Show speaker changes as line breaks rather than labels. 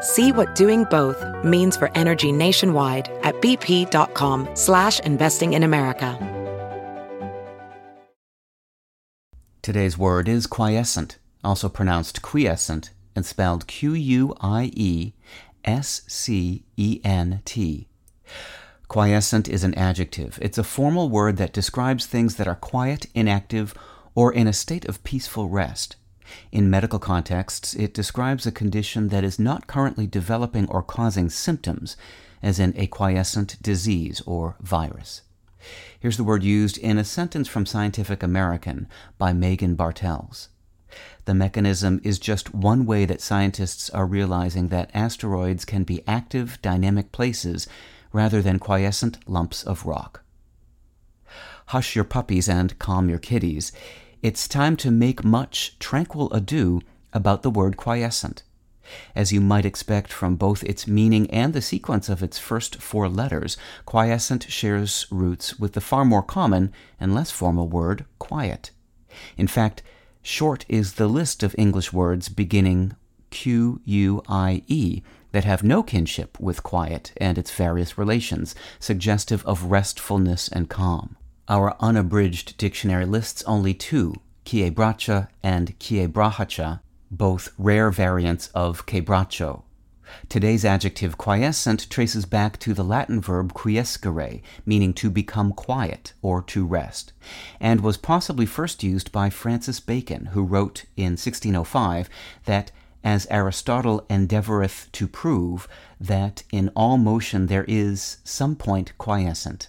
See what doing both means for energy nationwide at bp.com slash investing in America.
Today's word is quiescent, also pronounced quiescent and spelled Q-U-I-E-S-C-E-N-T. Quiescent is an adjective. It's a formal word that describes things that are quiet, inactive, or in a state of peaceful rest. In medical contexts, it describes a condition that is not currently developing or causing symptoms, as in a quiescent disease or virus. Here's the word used in a sentence from Scientific American by Meghan Bartels. The mechanism is just one way that scientists are realizing that asteroids can be active, dynamic places rather than quiescent lumps of rock. Hush your puppies and calm your kitties it's time to make much tranquil ado about the word quiescent. As you might expect from both its meaning and the sequence of its first four letters, quiescent shares roots with the far more common and less formal word quiet. In fact, short is the list of English words beginning Q U I E that have no kinship with quiet and its various relations, suggestive of restfulness and calm. Our unabridged dictionary lists only two, quebracha and quiebrahacha, both rare variants of quebracho. Today's adjective quiescent traces back to the Latin verb quiescere, meaning to become quiet or to rest, and was possibly first used by Francis Bacon, who wrote in 1605 that as Aristotle endeavoureth to prove that in all motion there is some point quiescent.